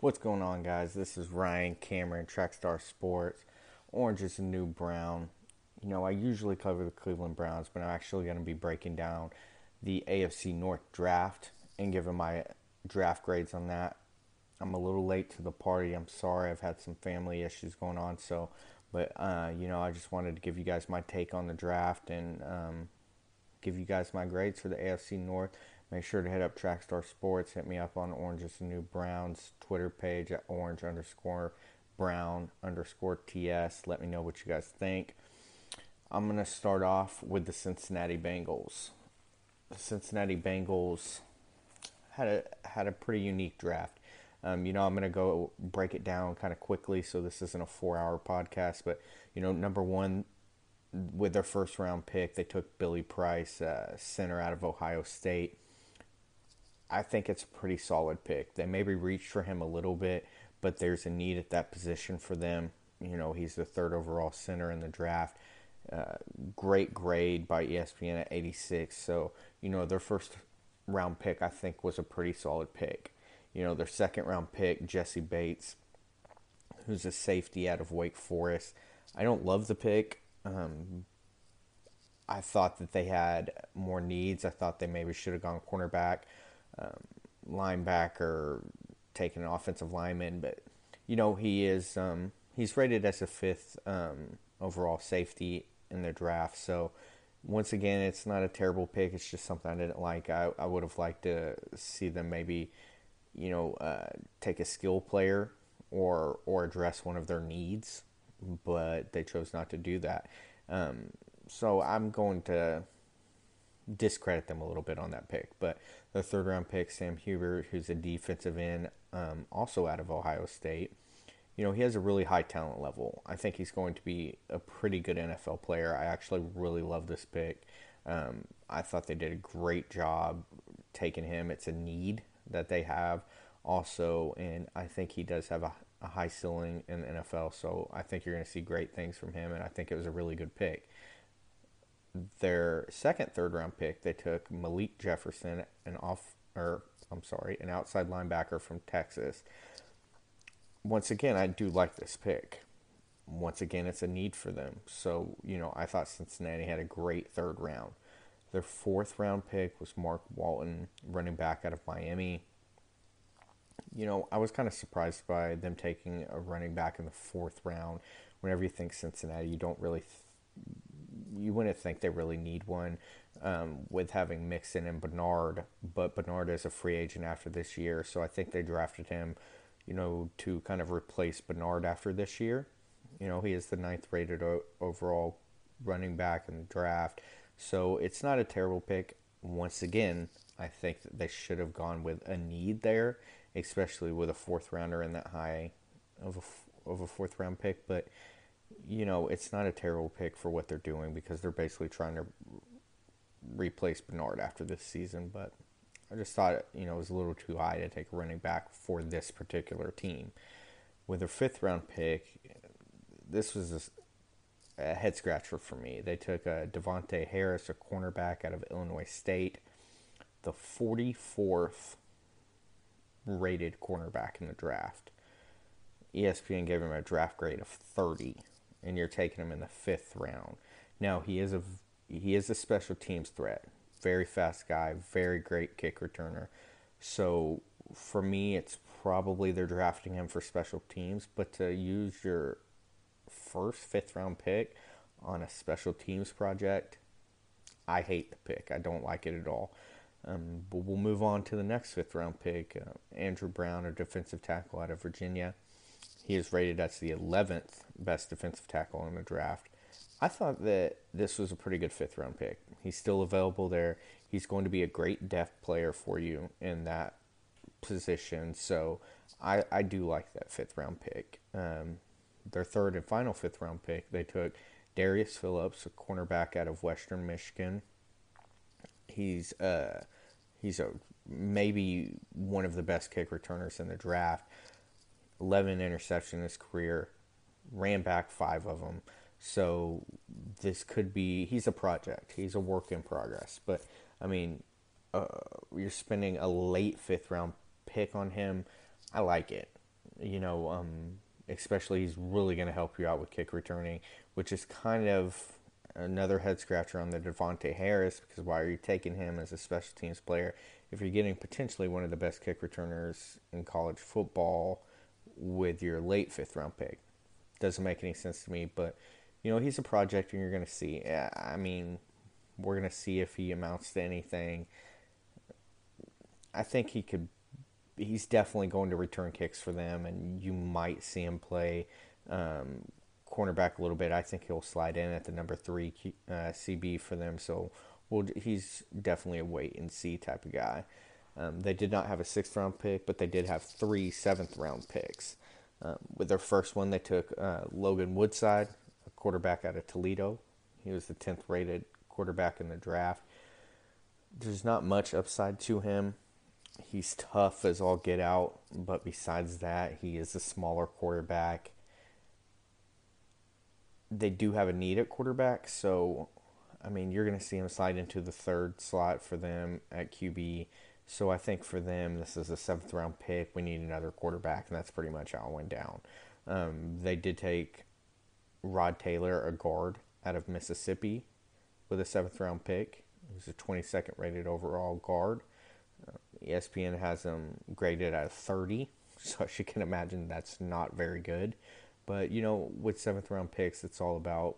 What's going on, guys? This is Ryan Cameron, Trackstar Sports. Orange is the new brown. You know, I usually cover the Cleveland Browns, but I'm actually going to be breaking down the AFC North draft and giving my draft grades on that. I'm a little late to the party. I'm sorry. I've had some family issues going on, so but uh, you know, I just wanted to give you guys my take on the draft and um, give you guys my grades for the AFC North. Make sure to hit up Trackstar Sports. Hit me up on Orange is the New Browns Twitter page at orange underscore brown underscore TS. Let me know what you guys think. I'm going to start off with the Cincinnati Bengals. The Cincinnati Bengals had a had a pretty unique draft. Um, you know, I'm going to go break it down kind of quickly, so this isn't a four-hour podcast. But you know, number one, with their first round pick, they took Billy Price, uh, center out of Ohio State. I think it's a pretty solid pick. They maybe reached for him a little bit, but there's a need at that position for them. You know, he's the third overall center in the draft. Uh, great grade by ESPN at 86. So, you know, their first round pick, I think, was a pretty solid pick. You know, their second round pick, Jessie Bates, who's a safety out of Wake Forest. I don't love the pick. Um, I thought that they had more needs. I thought they maybe should have gone cornerback um, linebacker, taking an offensive lineman, but you know he is um, he's rated as a fifth um, overall safety in the draft. So once again, it's not a terrible pick. It's just something I didn't like. I, I would have liked to see them maybe you know uh, take a skill player or or address one of their needs, but they chose not to do that. Um, so I'm going to discredit them a little bit on that pick. But the third round pick, Sam Hubbard, who's a defensive end, um, also out of Ohio State, you know, he has a really high talent level. I think he's going to be a pretty good NFL player. I actually really love this pick. Um, I thought they did a great job taking him. It's a need that they have also, and I think he does have a, a high ceiling in the NFL. So I think you're going to see great things from him, and I think it was a really good pick their second third round pick, they took Malik Jefferson, an off or I'm sorry, an outside linebacker from Texas. Once again, I do like this pick. Once again, it's a need for them. So, you know, I thought Cincinnati had a great third round. Their fourth round pick was Mark Walton, running back out of Miami. You know, I was kind of surprised by them taking a running back in the fourth round. Whenever you think Cincinnati, you don't really you wouldn't think they really need one um, with having Mixon and Bernard, but Bernard is a free agent after this year, so I think they drafted him, you know, to kind of replace Bernard after this year. You know, he is the ninth rated o- overall running back in the draft, so it's not a terrible pick. Once again, I think that they should have gone with a need there, especially with a fourth rounder in that high of a, of a fourth round pick, but you know, it's not a terrible pick for what they're doing because they're basically trying to replace Bernard after this season. But I just thought, you know, it was a little too high to take a running back for this particular team. With their fifth round pick, this was a, a head scratcher for me. They took a uh, Davontae Harris, a cornerback out of Illinois State, the 44th rated cornerback in the draft. ESPN gave him a draft grade of 30 and you're taking him in the fifth round. Now he is a he is a special teams threat. Very fast guy, very great kick returner. So for me, it's probably they're drafting him for special teams. But to use your first fifth round pick on a special teams project, I hate the pick. I don't like it at all. Um, but we'll move on to the next fifth round pick, uh, Andrew Brown, a defensive tackle out of Virginia. He is rated as the 11th best defensive tackle in the draft. I thought that this was a pretty good fifth round pick. He's still available there. He's going to be a great depth player for you in that position. So I, I do like that fifth round pick. Um, their third and final fifth round pick, they took Darius Phillips, a cornerback out of Western Michigan. He's uh, he's a maybe one of the best kick returners in the draft. 11 interceptions in his career, ran back five of them. So this could be, he's a project. He's a work in progress. But, I mean, uh, you're spending a late fifth round pick on him. I like it. You know, um, especially he's really going to help you out with kick returning, which is kind of another head scratcher on the Davontae Harris because why are you taking him as a special teams player if you're getting potentially one of the best kick returners in college football with your late fifth round pick? Doesn't make any sense to me, but you know he's a project and you're going to see. I mean, we're going to see if he amounts to anything. I think he could. He's definitely going to return kicks for them, and you might see him play um, cornerback a little bit. I think he'll slide in at the number three uh, CB for them. So well, he's definitely a wait and see type of guy. Um, they did not have a sixth round pick, but they did have three seventh round picks. Um, with their first one, they took uh, Logan Woodside, a quarterback out of Toledo. He was the 10th rated quarterback in the draft. There's not much upside to him. He's tough as all get out, but besides that, he is a smaller quarterback they do have a need at quarterback, so I mean you're going to see him slide into the third slot for them at QB. So I think for them this is a seventh round pick. We need another quarterback, and that's pretty much how it went down. Um, they did take Rod Taylor, a guard out of Mississippi, with a seventh round pick. He was a 22nd rated overall guard. Uh, ESPN has him graded at 30, so as you can imagine that's not very good. But you know, with seventh round picks, it's all about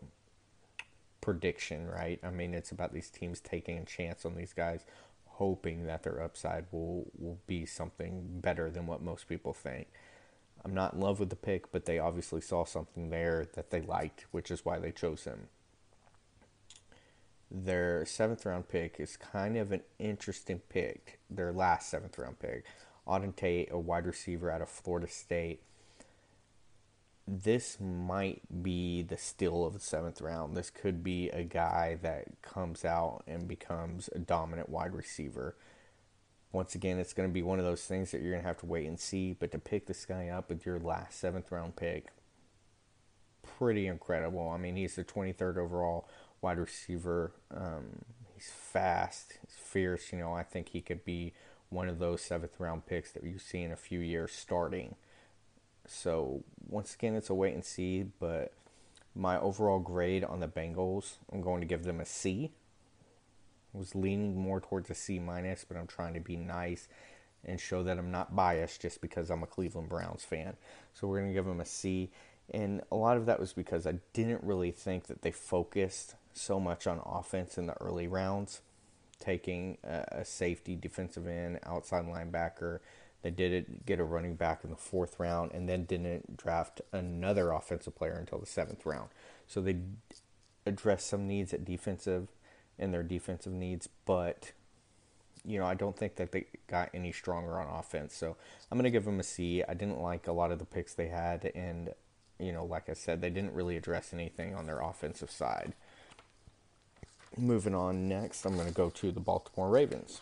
prediction, right? I mean, it's about these teams taking a chance on these guys, hoping that their upside will will be something better than what most people think. I'm not in love with the pick, but they obviously saw something there that they liked, which is why they chose him. Their seventh round pick is kind of an interesting pick. Their last seventh round pick, Auden Tate, a wide receiver out of Florida State this might be the steal of the seventh round. This could be a guy that comes out and becomes a dominant wide receiver. Once again, it's going to be one of those things that you're going to have to wait and see. But to pick this guy up with your last seventh round pick, pretty incredible. I mean, he's the 23rd overall wide receiver. Um, he's fast, he's fierce. You know, I think he could be one of those seventh round picks that you see in a few years starting. So once again, it's a wait and see. But my overall grade on the Bengals, I'm going to give them a C. I was leaning more towards a C minus, but I'm trying to be nice and show that I'm not biased just because I'm a Cleveland Browns fan. So we're going to give them a C. And a lot of that was because I didn't really think that they focused so much on offense in the early rounds, taking a, safety, defensive end, outside linebacker, they did get a running back in the fourth round and then didn't draft another offensive player until the seventh round. So they addressed some needs at defensive and their defensive needs, but you know, I don't think that they got any stronger on offense. So I'm going to give them a C. I didn't like a lot of the picks they had, and you know, like I said, they didn't really address anything on their offensive side. Moving on next, I'm going to go to the Baltimore Ravens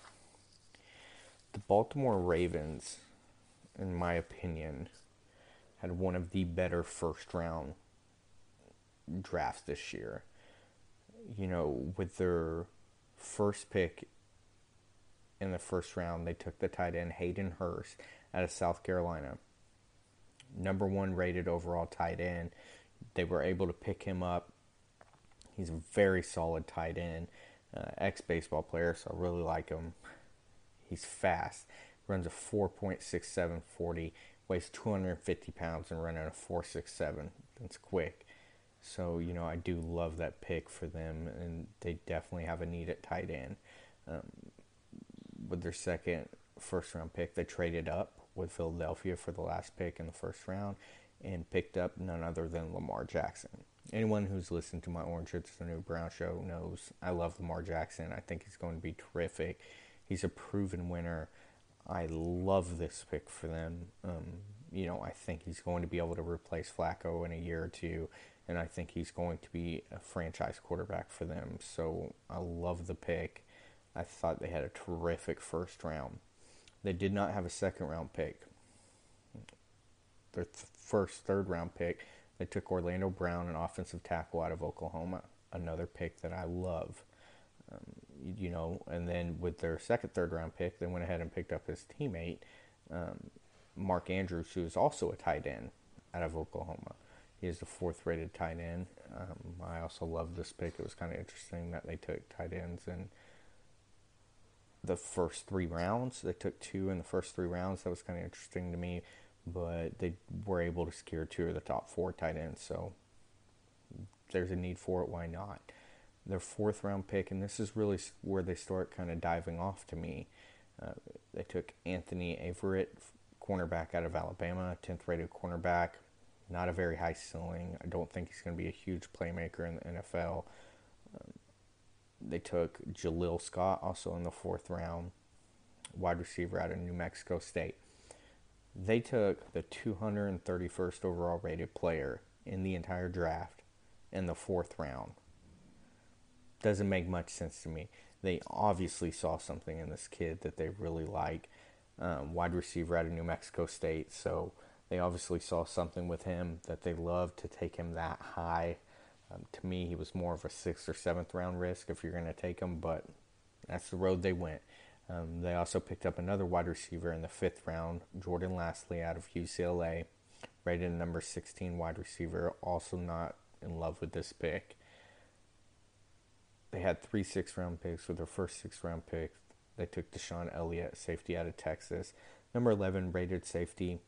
the Baltimore Ravens, in my opinion, had one of the better first round drafts this year. You know, with their first pick in the first round, they took the tight end Hayden Hurst out of South Carolina. Number one rated overall tight end. They were able to pick him up. He's a very solid tight end, uh, ex baseball player, so I really like him. He's fast. Runs a 4.67 40, weighs 250 pounds and running a 4.67. That's quick. So, you know, I do love that pick for them, and they definitely have a need at tight end. Um, with their second first round pick, they traded up with Philadelphia for the last pick in the first round and picked up none other than Lamar Jackson. Anyone who's listened to my Orange It's the New Brown show knows I love Lamar Jackson. I think he's going to be terrific. He's a proven winner. I love this pick for them. Um, you know, I think he's going to be able to replace Flacco in a year or two, and I think he's going to be a franchise quarterback for them. So I love the pick. I thought they had a terrific first round. They did not have a second round pick. Their th- first, third round pick, they took Orlando Brown, an offensive tackle out of Oklahoma. Another pick that I love. Um, you know, and then with their second, third round pick, they went ahead and picked up his teammate, um, Mark Andrews, who is also a tight end out of Oklahoma. He is the fourth rated tight end. Um, I also love this pick. It was kind of interesting that they took tight ends in the first three rounds. They took two in the first three rounds. That was kind of interesting to me, but they were able to secure two of the top four tight ends. So there's a need for it. Why not? Their fourth round pick, and this is really where they start kind of diving off to me. Uh, they took Anthony Averett, cornerback out of Alabama, 10th rated cornerback. Not a very high ceiling. I don't think he's going to be a huge playmaker in the NFL. Um, they took Jaleel Scott, also in the fourth round, wide receiver out of New Mexico State. They took the 231st overall rated player in the entire draft in the fourth round. Doesn't make much sense to me. They obviously saw something in this kid that they really like. Um, wide receiver out of New Mexico State. So they obviously saw something with him that they loved to take him that high. Um, to me, he was more of a sixth or seventh round risk if you're going to take him, but that's the road they went. Um, they also picked up another wide receiver in the fifth round, Jordan Lasley out of UCLA, rated number 16 wide receiver. Also not in love with this pick. They had three six round picks with their first six round pick. They took DeShon Elliott, safety out of Texas. Number 11 rated safety.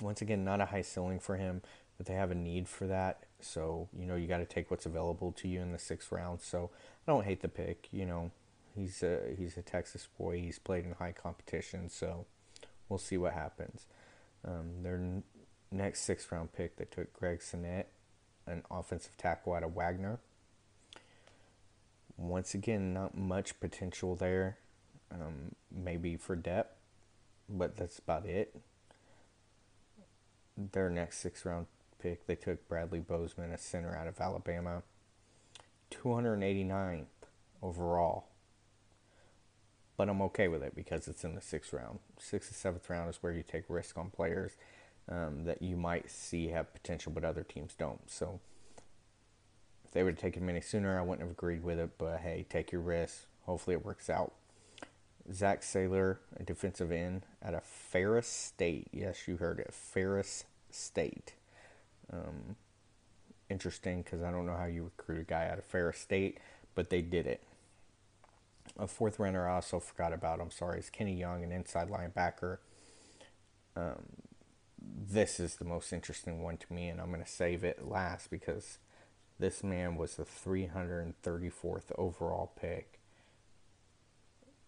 Once again, not a high ceiling for him, but they have a need for that. So, you know, you got to take what's available to you in the sixth round. So, I don't hate the pick. You know, he's a, he's a Texas boy. He's played in high competition. So, we'll see what happens. Um, their n- next sixth round pick, they took Greg Senat, an offensive tackle out of Wagner. Once again, not much potential there. Um, maybe for depth, but that's about it. Their next six round pick, they took Bradley Bozeman, a center out of Alabama. 289th overall. But I'm okay with it because it's in the sixth round. Sixth and seventh round is where you take risk on players um, that you might see have potential, but other teams don't. So if they would have taken many sooner, I wouldn't have agreed with it. But hey, take your risk. Hopefully it works out. Zach Sieler, a defensive end at a Ferris State. Yes, you heard it. Ferris State. Um, interesting because I don't know how you recruit a guy out of Ferris State, but they did it. A fourth runner I also forgot about, I'm sorry, is Kenny Young, an inside linebacker. Um, this is the most interesting one to me, and I'm going to save it last because this man was the 334th overall pick.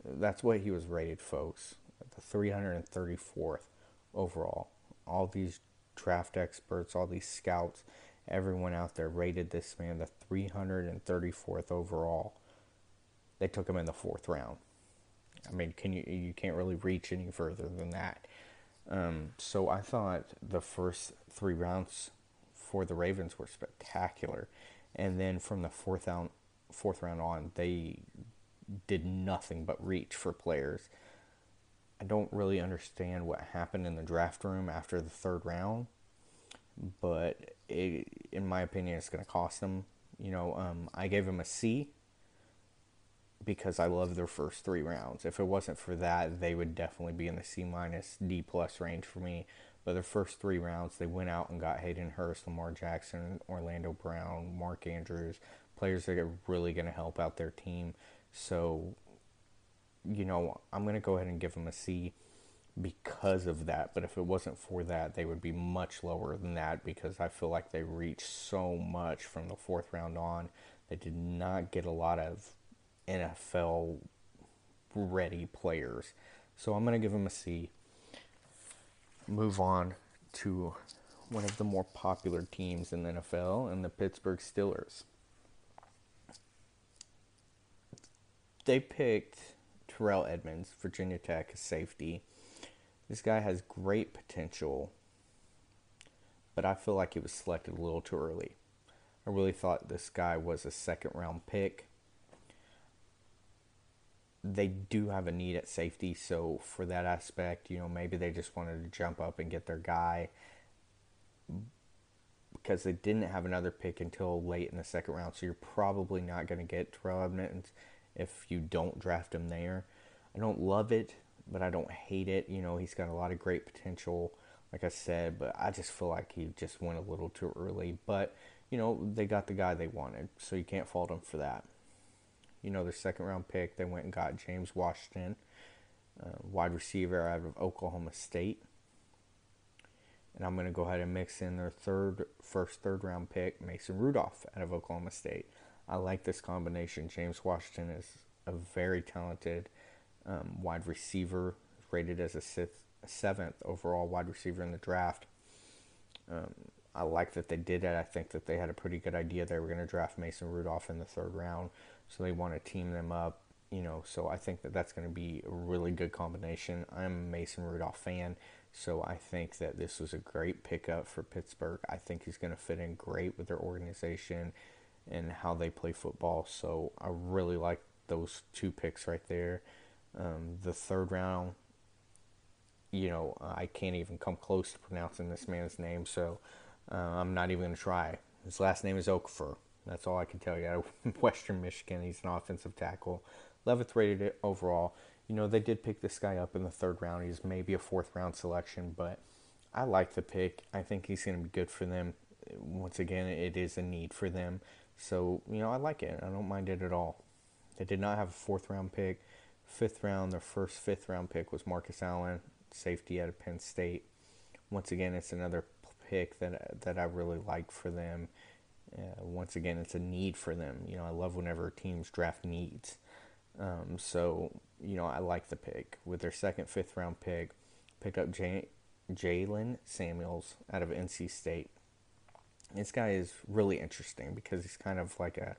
That's what he was rated, folks. The 334th overall. All these draft experts, all these scouts, everyone out there rated this man the 334th overall. They took him in the fourth round. I mean, can you you can't really reach any further than that. Um, so I thought the first three rounds for the Ravens were spectacular, and then from the fourth round fourth round on, they did nothing but reach for players. I don't really understand what happened in the draft room after the third round, but it, in my opinion, it's going to cost them. You know, um, I gave them a C because I love their first three rounds. If it wasn't for that, they would definitely be in the C minus D plus range for me. But their first three rounds, they went out and got Hayden Hurst, Lamar Jackson, Orlando Brown, Mark Andrews, players that are really going to help out their team. So you know, I'm going to go ahead and give them a C because of that. But if it wasn't for that, they would be much lower than that because I feel like they reached so much from the fourth round on. They did not get a lot of NFL ready players. So I'm going to give them a C. Move on to one of the more popular teams in the NFL and the Pittsburgh Steelers. They picked Terrell Edmunds, Virginia Tech safety. This guy has great potential, but I feel like he was selected a little too early. I really thought this guy was a second round pick. They do have a need at safety, so for that aspect, you know, maybe they just wanted to jump up and get their guy because they didn't have another pick until late in the second round. So you're probably not going to get Terrell Edmunds if you don't draft him there. I don't love it, but I don't hate it. You know, he's got a lot of great potential, like I said, but I just feel like he just went a little too early. But, you know, they got the guy they wanted, so you can't fault them for that. You know, their second round pick, they went and got James Washington, uh, wide receiver out of Oklahoma State. And I'm going to go ahead and mix in their third, first third round pick, Mason Rudolph out of Oklahoma State. I like this combination. James Washington is a very talented um, wide receiver, rated as a sixth, seventh overall wide receiver in the draft. Um, I like that they did it. I think that they had a pretty good idea they were going to draft Mason Rudolph in the third round, so they want to team them up. You know, so I think that that's going to be a really good combination. I'm a Mason Rudolph fan, so I think that this was a great pickup for Pittsburgh. I think he's going to fit in great with their organization and how they play football. So I really like those two picks right there. Um, the third round, you know, I can't even come close to pronouncing this man's name, so uh, I'm not even going to try. His last name is Okafor. That's all I can tell you. Out of Western Michigan, he's an offensive tackle, 11th rated it overall. You know, they did pick this guy up in the third round. He's maybe a fourth round selection, but I like the pick. I think he's going to be good for them. Once again, it is a need for them. So, you know, I like it. I don't mind it at all. They did not have a fourth round pick. Fifth round, their first fifth round pick was Marcus Allen, safety out of Penn State. Once again, it's another pick that that I really like for them. Uh, once again, it's a need for them. You know, I love whenever teams draft needs. Um, so, you know, I like the pick. With their second, fifth round pick, picked up J- Jaylen Samuels out of NC State. This guy is really interesting because he's kind of like a,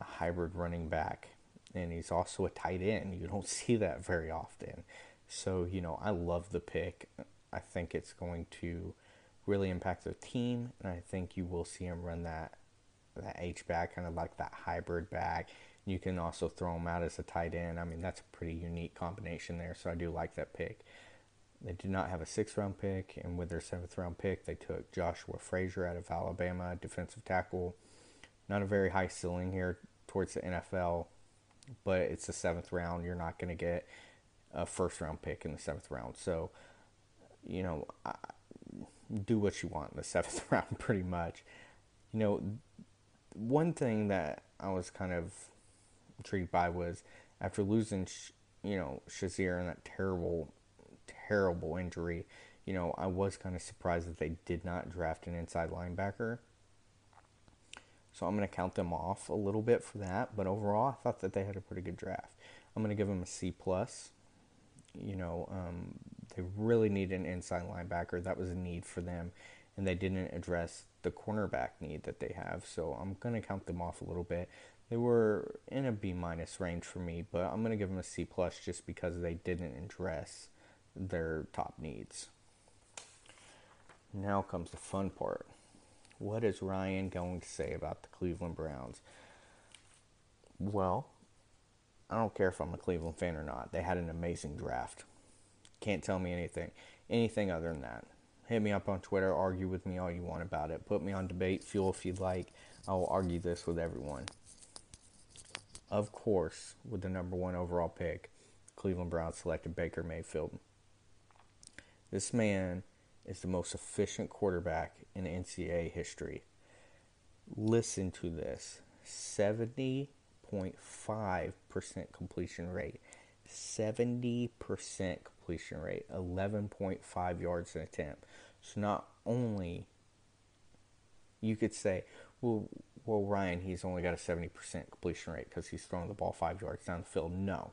a hybrid running back, and he's also a tight end. You don't see that very often. So, you know, I love the pick. I think it's going to really impact the team, and I think you will see him run that that H back, kind of like that hybrid back. You can also throw him out as a tight end. I mean, that's a pretty unique combination there. So I do like that pick. They did not have a sixth round pick, and with their seventh round pick, they took Joshua Frazier out of Alabama, defensive tackle. Not a very high ceiling here towards the NFL, but it's the seventh round. You're not going to get a first round pick in the seventh round. So, you know, I, do what you want in the seventh round, pretty much. You know, one thing that I was kind of intrigued by was after losing, you know, Shazier in that terrible terrible injury. You know, I was kind of surprised that they did not draft an inside linebacker. So I'm going to count them off a little bit for that. But overall, I thought that they had a pretty good draft. I'm going to give them a C plus. You know, um, they really need an inside linebacker. That was a need for them, and they didn't address the cornerback need that they have. So I'm going to count them off a little bit. They were in a B minus range for me, but I'm going to give them a C plus just because they didn't address their top needs. Now comes the fun part. What is Ryan going to say about the Cleveland Browns? Well, I don't care if I'm a Cleveland fan or not. They had an amazing draft. Can't tell me anything, anything other than that. Hit me up on Twitter, argue with me all you want about it. Put me on debate fuel if you'd like. I will argue this with everyone. Of course, with the number one overall pick, Cleveland Browns selected Baker Mayfield. This man is the most efficient quarterback in NCAA history. Listen to this 70.5% completion rate. 70% completion rate, 11.5 yards an attempt. So not only you could say, well, well, Ryan, he's only got a 70% completion rate because he's throwing the ball five yards down the field. No,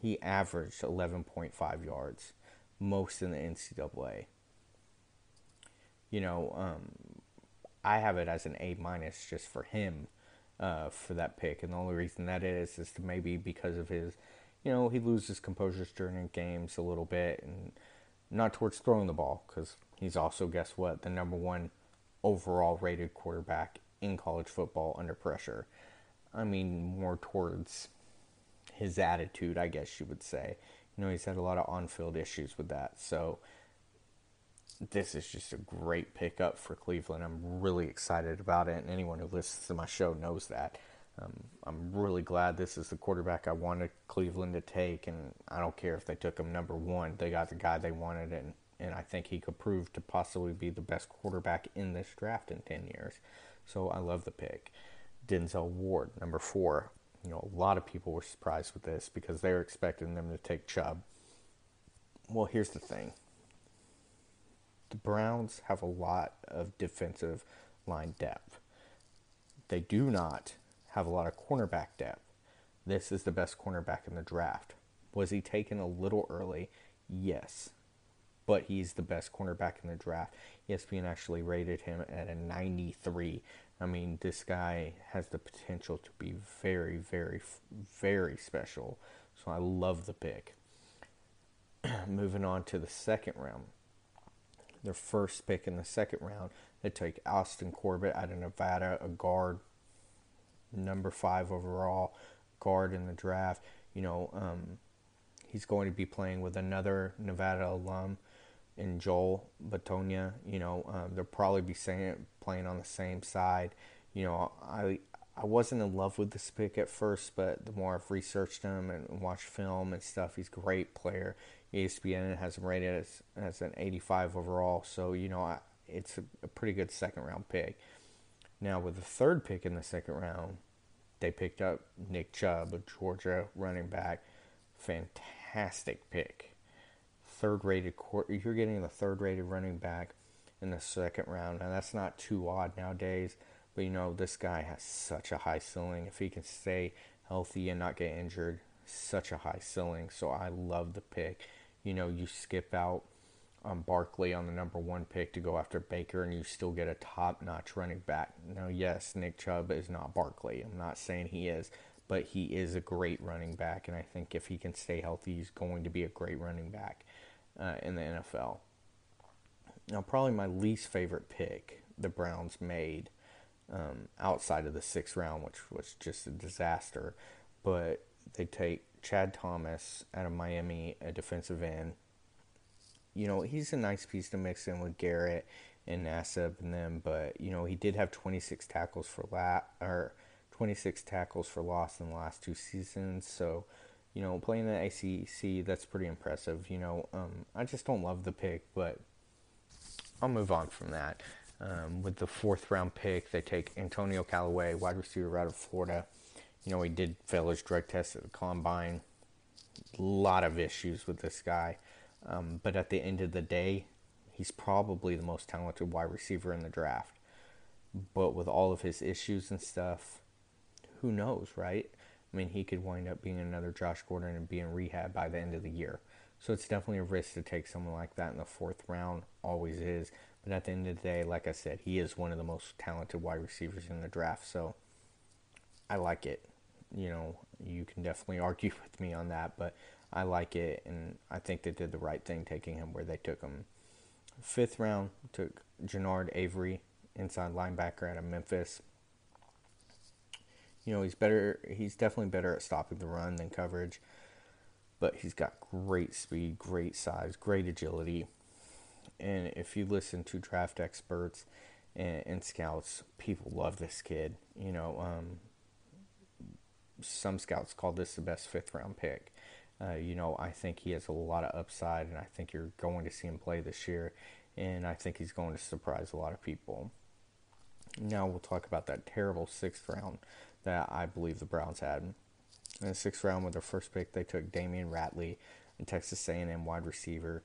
he averaged 11.5 yards most in the NCAA. You know, um, I have it as an A minus just for him uh, for that pick, and the only reason that is is to maybe because of his, you know, he loses composure during games a little bit, and not towards throwing the ball because he's also guess what the number one overall rated quarterback in college football under pressure. I mean, more towards his attitude, I guess you would say. You know, he's had a lot of on field issues with that. So this is just a great pickup for Cleveland. I'm really excited about it, and anyone who listens to my show knows that. Um, I'm really glad this is the quarterback I wanted Cleveland to take, and I don't care if they took him number one. They got the guy they wanted, and, and I think he could prove to possibly be the best quarterback in this draft in 10 years. So I love the pick. Denzel Ward, number four. You know, a lot of people were surprised with this because they were expecting them to take Chubb. Well, here's the thing the Browns have a lot of defensive line depth. They do not have a lot of cornerback depth. This is the best cornerback in the draft. Was he taken a little early? Yes. But he's the best cornerback in the draft. ESPN actually rated him at a 93. I mean, this guy has the potential to be very, very, very special. So I love the pick. Moving on to the second round. Their first pick in the second round, they take Austin Corbett out of Nevada, a guard number five overall guard in the draft. You know, um, he's going to be playing with another Nevada alum in Joel Bitonio. You know, um, they'll probably be saying, playing on the same side. You know, I I wasn't in love with this pick at first, but the more I've researched him and watched film and stuff, he's a great player. ESPN has him rated as, as an 85 overall, so you know I, it's a, a pretty good second round pick. Now, with the third pick in the second round, they picked up Nick Chubb, a Georgia running back. Fantastic pick. Third rated, you're getting the third rated running back in the second round. Now, that's not too odd nowadays, but you know, this guy has such a high ceiling. If he can stay healthy and not get injured, such a high ceiling. So I love the pick. You know, you skip out um, Barkley on the number one pick to go after Baker, and you still get a top notch running back. Now, yes, Nick Chubb is not Barkley. I'm not saying he is, but he is a great running back, and I think if he can stay healthy, he's going to be a great running back uh, in the NFL. Now, probably my least favorite pick the Browns made um, outside of the sixth round, which was just a disaster, but they take Chad Thomas out of Miami, a defensive end you know, he's a nice piece to mix in with Garrett and Nassib and them, but you know, he did have 26 tackles for la or 26 tackles for loss in the last two seasons. So, you know, playing the ACC, that's pretty impressive. You know, um, I just don't love the pick, but I'll move on from that. Um, with the fourth round pick, they take Antonio Callaway, wide receiver out of Florida. You know, he did fail his drug test at the combine. A lot of issues with this guy. Um, but at the end of the day, he's probably the most talented wide receiver in the draft. But with all of his issues and stuff, who knows, right? I mean, he could wind up being another Josh Gordon and be in rehab by the end of the year. So it's definitely a risk to take someone like that in the fourth round, always is. But at the end of the day, like I said, he is one of the most talented wide receivers in the draft. So I like it. You know, you can definitely argue with me on that, but I like it, and I think they did the right thing taking him where they took him. Fifth round took Genard Avery, inside linebacker out of Memphis. You know he's better. He's definitely better at stopping the run than coverage, but he's got great speed, great size, great agility. And if you listen to draft experts and, and scouts, people love this kid. You know, um, some scouts call this the best fifth round pick. Uh, you know, I think he has a lot of upside, and I think you're going to see him play this year, and I think he's going to surprise a lot of people. Now we'll talk about that terrible sixth round that I believe the Browns had. In the sixth round, with their first pick, they took Damion Ratley, a Texas A&M wide receiver.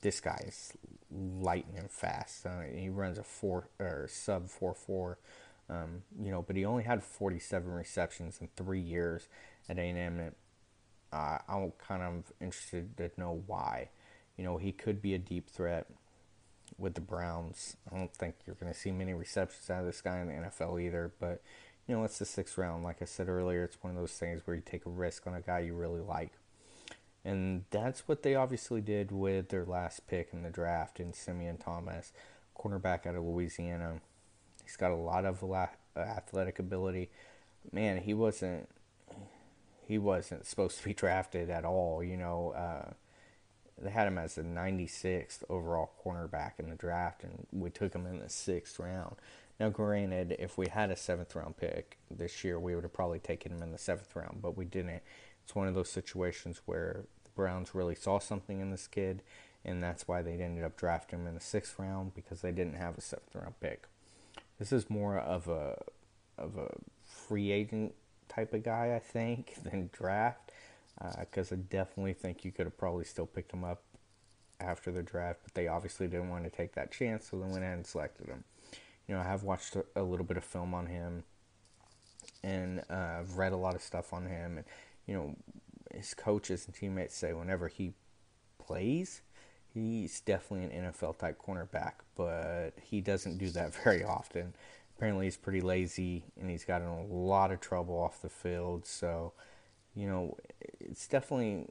This guy is lightning fast. Uh, he runs a four or sub four four. Um, you know, but he only had 47 receptions in three years at A&M uh, I'm kind of interested to know why. You know, he could be a deep threat with the Browns. I don't think you're going to see many receptions out of this guy in the NFL either, but you know, it's the sixth round. Like I said earlier, it's one of those things where you take a risk on a guy you really like. And that's what they obviously did with their last pick in the draft in Simeon Thomas, cornerback out of Louisiana. He's got a lot of athletic ability. Man, he wasn't he wasn't supposed to be drafted at all. You know, uh, they had him as the 96th overall cornerback in the draft, and we took him in the sixth round. Now, granted, if we had a seventh round pick this year, we would have probably taken him in the seventh round, but we didn't. It's one of those situations where the Browns really saw something in this kid, and that's why they ended up drafting him in the sixth round because they didn't have a seventh round pick. This is more of a of a free agent type of guy, I think, than draft, because uh, I definitely think you could have probably still picked him up after the draft, but they obviously didn't want to take that chance, so they went ahead and selected him you know, I have watched a, a little bit of film on him, and uh, I've read a lot of stuff on him, and you know, his coaches and teammates say whenever he plays, he's definitely an NFL type cornerback, but he doesn't do that very often. Apparently, he's pretty lazy, and he's gotten a lot of trouble off the field. So, you know, it's definitely.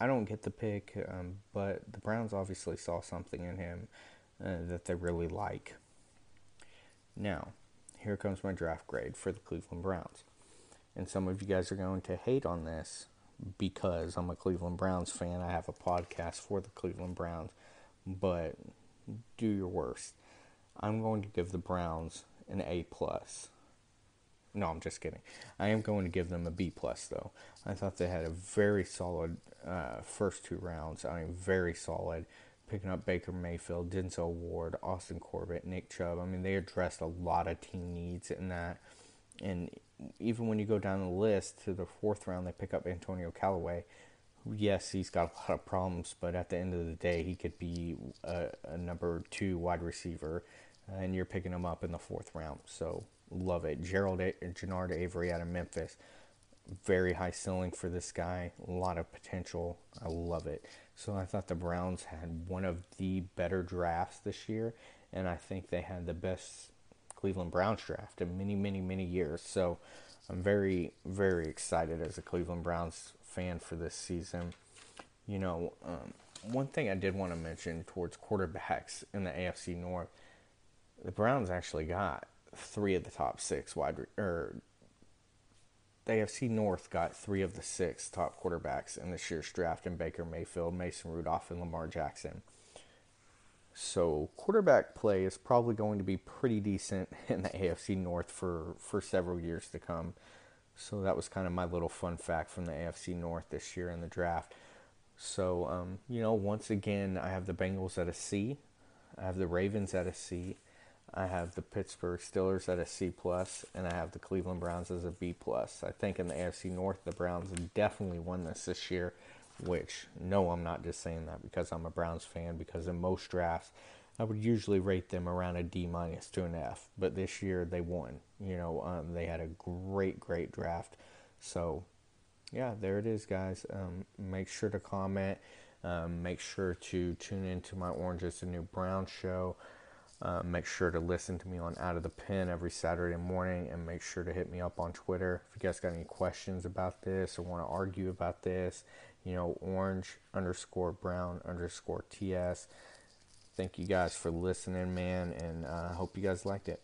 I don't get the pick, um, but the Browns obviously saw something in him uh, that they really like. Now, here comes my draft grade for the Cleveland Browns. And some of you guys are going to hate on this because I'm a Cleveland Browns fan. I have a podcast for the Cleveland Browns, but do your worst. I'm going to give the Browns an A plus. No, I'm just kidding. I am going to give them a B plus though. I thought they had a very solid uh, first two rounds. I mean, very solid picking up Baker Mayfield, Denzel Ward, Austin Corbett, Nick Chubb. I mean, they addressed a lot of team needs in that. And even when you go down the list to the fourth round, they pick up Antonio Callaway. Yes, he's got a lot of problems, but at the end of the day, he could be a, a number two wide receiver, and you're picking him up in the fourth round. So love it. Gerald a- Genard Avery out of Memphis, very high ceiling for this guy, a lot of potential. I love it. So I thought the Browns had one of the better drafts this year, and I think they had the best Cleveland Browns draft in many, many, many years. So I'm very, very excited as a Cleveland Browns fan for this season. You know, um, one thing I did want to mention towards quarterbacks in the AFC North, the Browns actually got three of the top six wide or the AFC North got three of the six top quarterbacks in this year's draft in Baker Mayfield, Mason Rudolph, and Lamar Jackson. So quarterback play is probably going to be pretty decent in the AFC North for, for several years to come. So that was kind of my little fun fact from the AFC North this year in the draft. So, um, you know, once again, I have the Bengals at a C. I have the Ravens at a C. I have the Pittsburgh Steelers at a C plus, and I have the Cleveland Browns as a B plus. I think in the AFC North, the Browns definitely won this this year. Which no, I'm not just saying that because I'm a Browns fan. Because in most drafts, I would usually rate them around a D minus to an F. But this year they won. You know, um, they had a great, great draft. So, yeah, there it is, guys. Um, make sure to comment. Um, make sure to tune into my Orange is the New Brown show. Uh, make sure to listen to me on Out of the Pen every Saturday morning and make sure to hit me up on Twitter. If you guys got any questions about this or want to argue about this, you know, orange underscore brown underscore TS. Thank you guys for listening, man, and I uh, hope you guys liked it.